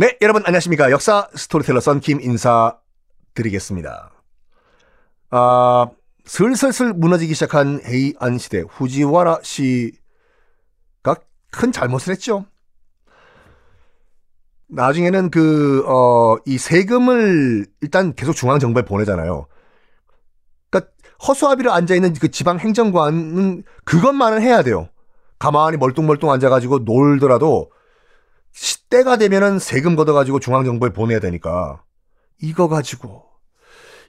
네, 여러분 안녕하십니까. 역사 스토리텔러 썬킴 인사드리겠습니다. 아, 슬슬슬 무너지기 시작한 헤이안 시대 후지와라 씨가 큰 잘못을 했죠. 나중에는 그, 어, 이 세금을 일단 계속 중앙정부에 보내잖아요. 그니까 허수아비로 앉아있는 그 지방 행정관은 그것만은 해야 돼요. 가만히 멀뚱멀뚱 앉아가지고 놀더라도 때가 되면은 세금 걷어가지고 중앙정부에 보내야 되니까 이거 가지고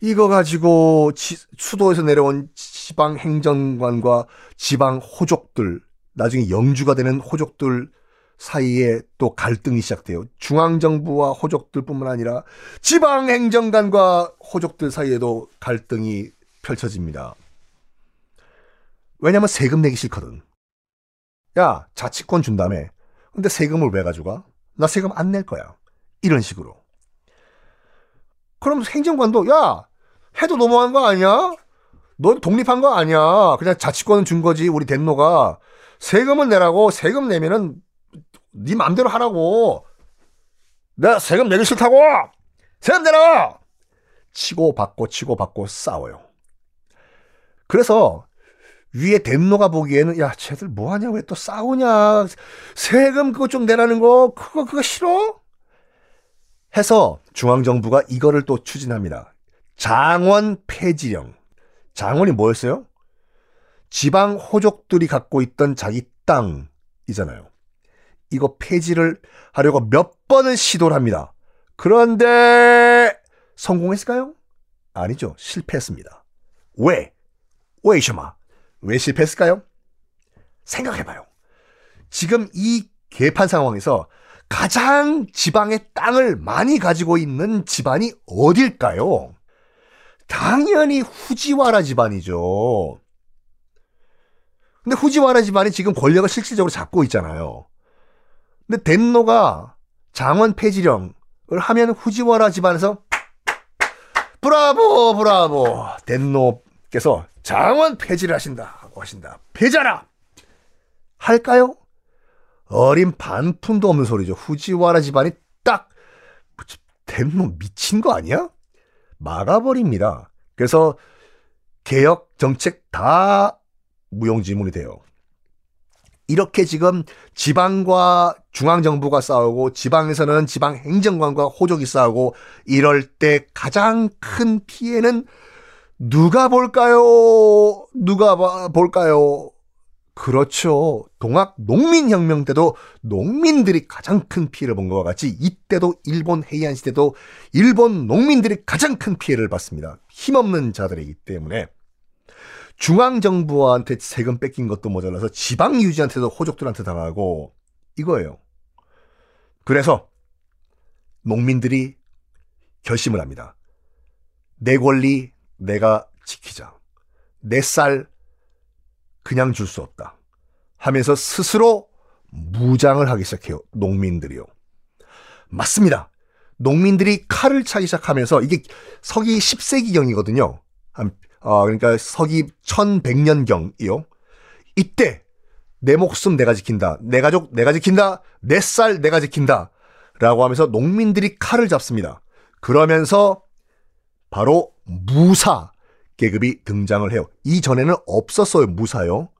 이거 가지고 지, 수도에서 내려온 지방 행정관과 지방 호족들 나중에 영주가 되는 호족들 사이에 또 갈등이 시작돼요. 중앙정부와 호족들뿐만 아니라 지방 행정관과 호족들 사이에도 갈등이 펼쳐집니다. 왜냐면 세금 내기 싫거든. 야, 자치권 준 다음에 근데 세금을 왜 가져가? 나 세금 안 낼 거야. 이런 식으로. 그럼 행정관도 야 해도 너무한 거 아니야? 넌 독립한 거 아니야. 그냥 자치권은 준 거지. 우리 덴노가 세금을 내라고 세금 내면은 네 맘대로 하라고. 내가 세금 내기 싫다고. 세금 내라. 치고 받고 치고 받고 싸워요. 그래서 위에 댐노가 보기에는 야 쟤들 뭐하냐 왜 또 싸우냐 세금 그거 좀 내라는 거 그거 그거 싫어? 해서 중앙정부가 이거를 또 추진합니다. 장원 폐지령. 장원이 뭐였어요? 지방 호족들이 갖고 있던 자기 땅이잖아요. 이거 폐지를 하려고 몇 번을 시도를 합니다. 그런데 성공했을까요? 아니죠. 실패했습니다. 왜? 왜 이셔마? 왜 실패했을까요? 생각해봐요. 지금 이 개판 상황에서 가장 지방의 땅을 많이 가지고 있는 집안이 어딜까요? 당연히 후지와라 집안이죠. 근데 후지와라 집안이 지금 권력을 실질적으로 잡고 있잖아요. 근데 덴노가 장원 폐지령을 하면 후지와라 집안에서 브라보 브라보 덴노께서 장원 폐지를 하신다고 하신다. 폐자라! 할까요? 어린 반푼도 없는 소리죠. 후지와라 집안이 딱, 댐놈 미친 거 아니야? 막아버립니다. 그래서 개혁 정책 다 무용지물이 돼요. 이렇게 지금 지방과 중앙정부가 싸우고 지방에서는 지방 행정관과 호족이 싸우고 이럴 때 가장 큰 피해는 누가 볼까요? 누가 볼까요? 그렇죠. 동학 농민혁명 때도 농민들이 가장 큰 피해를 본 것과 같이 이때도 일본 해이안 시대도 일본 농민들이 가장 큰 피해를 받습니다. 힘없는 자들이기 때문에 중앙정부한테 세금 뺏긴 것도 모자라서 지방 유지한테도 호족들한테 당하고 이거예요. 그래서 농민들이 결심을 합니다. 내 권리 내가 지키자. 내 쌀 그냥 줄 수 없다. 하면서 스스로 무장을 하기 시작해요. 농민들이요. 맞습니다. 농민들이 칼을 차기 시작하면서 이게 서기 10세기경이거든요. 한, 어, 그러니까 서기 1100년경이요. 이때 내 목숨 내가 지킨다. 내 가족 내가 지킨다. 내 쌀 내가 지킨다. 라고 하면서 농민들이 칼을 잡습니다. 그러면서 바로 무사 계급이 등장을 해요. 이전에는 없었어요. 무사요.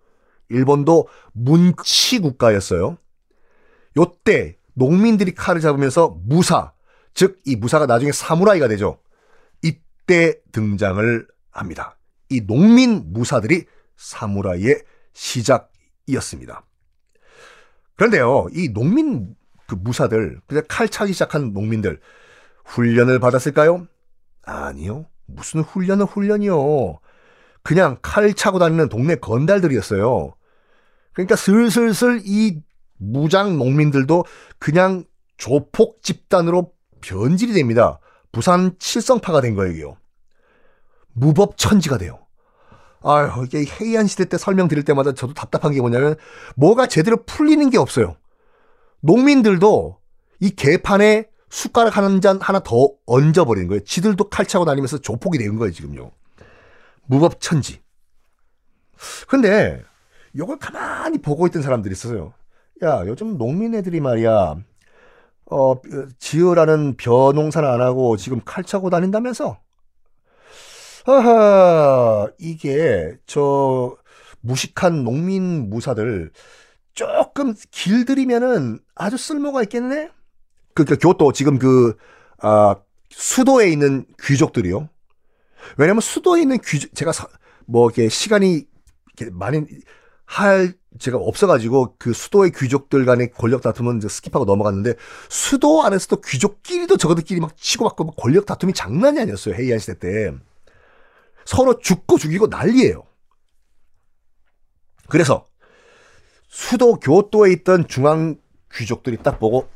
일본도 문치 국가였어요. 요때 농민들이 칼을 잡으면서 무사, 즉 이 무사가 나중에 사무라이가 되죠. 이때 등장을 합니다. 이 농민 무사들이 사무라이의 시작이었습니다. 그런데요, 이 농민 그 무사들, 그냥 칼 차기 시작한 농민들, 훈련을 받았을까요? 아니요. 무슨 훈련은 훈련이요. 그냥 칼 차고 다니는 동네 건달들이었어요. 그러니까 슬슬슬 이 무장 농민들도 그냥 조폭 집단으로 변질이 됩니다. 부산 칠성파가 된 거예요. 무법 천지가 돼요. 아유, 이게 해이한 시대 때 설명드릴 때마다 저도 답답한 게 뭐냐면, 뭐가 제대로 풀리는 게 없어요. 농민들도 이 개판에 숟가락 한 잔 하나 더 얹어버리는 거예요. 지들도 칼 차고 다니면서 조폭이 되는 거예요, 지금요. 무법천지. 근데, 이걸 가만히 보고 있던 사람들이 있어요. 야, 요즘 농민 애들이 말이야, 어, 지으라는 벼농사를 안 하고 지금 칼 차고 다닌다면서? 하하, 이게 저 무식한 농민 무사들 조금 길들이면은 아주 쓸모가 있겠네? 그러니까 교토 지금 그, 아, 수도에 있는 귀족들이요. 왜냐면 수도에 있는 귀족, 제가 사, 뭐 이렇게 시간이 이렇게 많이 할 제가 없어가지고 그 수도의 귀족들 간의 권력 다툼은 skip하고 넘어갔는데 수도 안에서도 귀족끼리도 저거들끼리 막 치고받고 막 권력 다툼이 장난이 아니었어요 헤이안 시대 때 서로 죽고 죽이고 난리예요. 그래서 수도 교토에 있던 중앙 귀족들이 딱 보고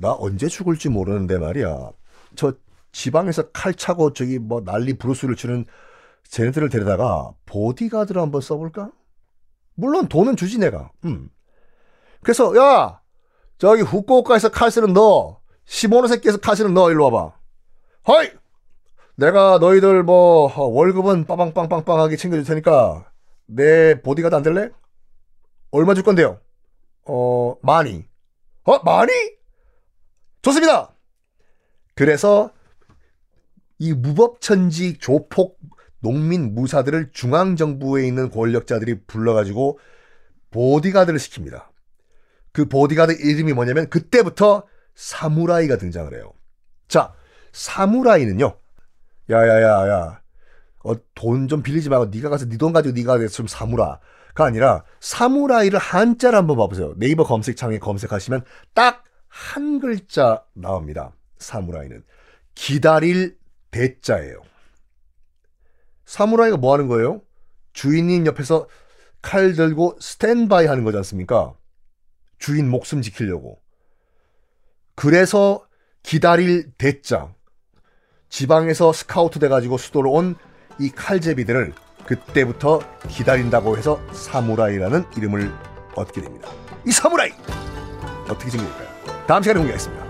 나 언제 죽을지 모르는데 말이야 저 지방에서 칼 차고 저기 뭐 난리 브루스를 치는 쟤네들을 데려다가 보디가드를 한번 써볼까? 물론 돈은 주지 내가. 음. 그래서 야 저기 후쿠오카에서 칼 쓰는 너 시모노 새끼에서 칼 쓰는 너 일로 와봐. 허이 내가 너희들 뭐 월급은 빠방빵빵빵하게 챙겨줄 테니까 내 보디가드 안 될래? 얼마 줄 건데요? 어 많이. 어 많이? 좋습니다. 그래서 이 무법천지 조폭 농민 무사들을 중앙정부에 있는 권력자들이 불러가지고 보디가드를 시킵니다. 그 보디가드 이름이 뭐냐면 그때부터 사무라이가 등장을 해요. 자, 사무라이는요. 야야야야. 어, 돈 좀 빌리지 말고 네가 가서 네 돈 가지고 네가 좀 사무라가 아니라 사무라이를 한자를 한번 봐보세요. 네이버 검색창에 검색하시면 딱 한 글자 나옵니다. 사무라이는 기다릴 대자예요. 사무라이가 뭐 하는 거예요? 주인님 옆에서 칼 들고 스탠바이 하는 거지 않습니까? 주인 목숨 지키려고. 그래서 기다릴 대장. 지방에서 스카우트 돼가지고 수도로 온 이 칼제비들을 그때부터 기다린다고 해서 사무라이라는 이름을 얻게 됩니다. 이 사무라이! 어떻게 생길까요? 다음 시간에 공개하겠습니다.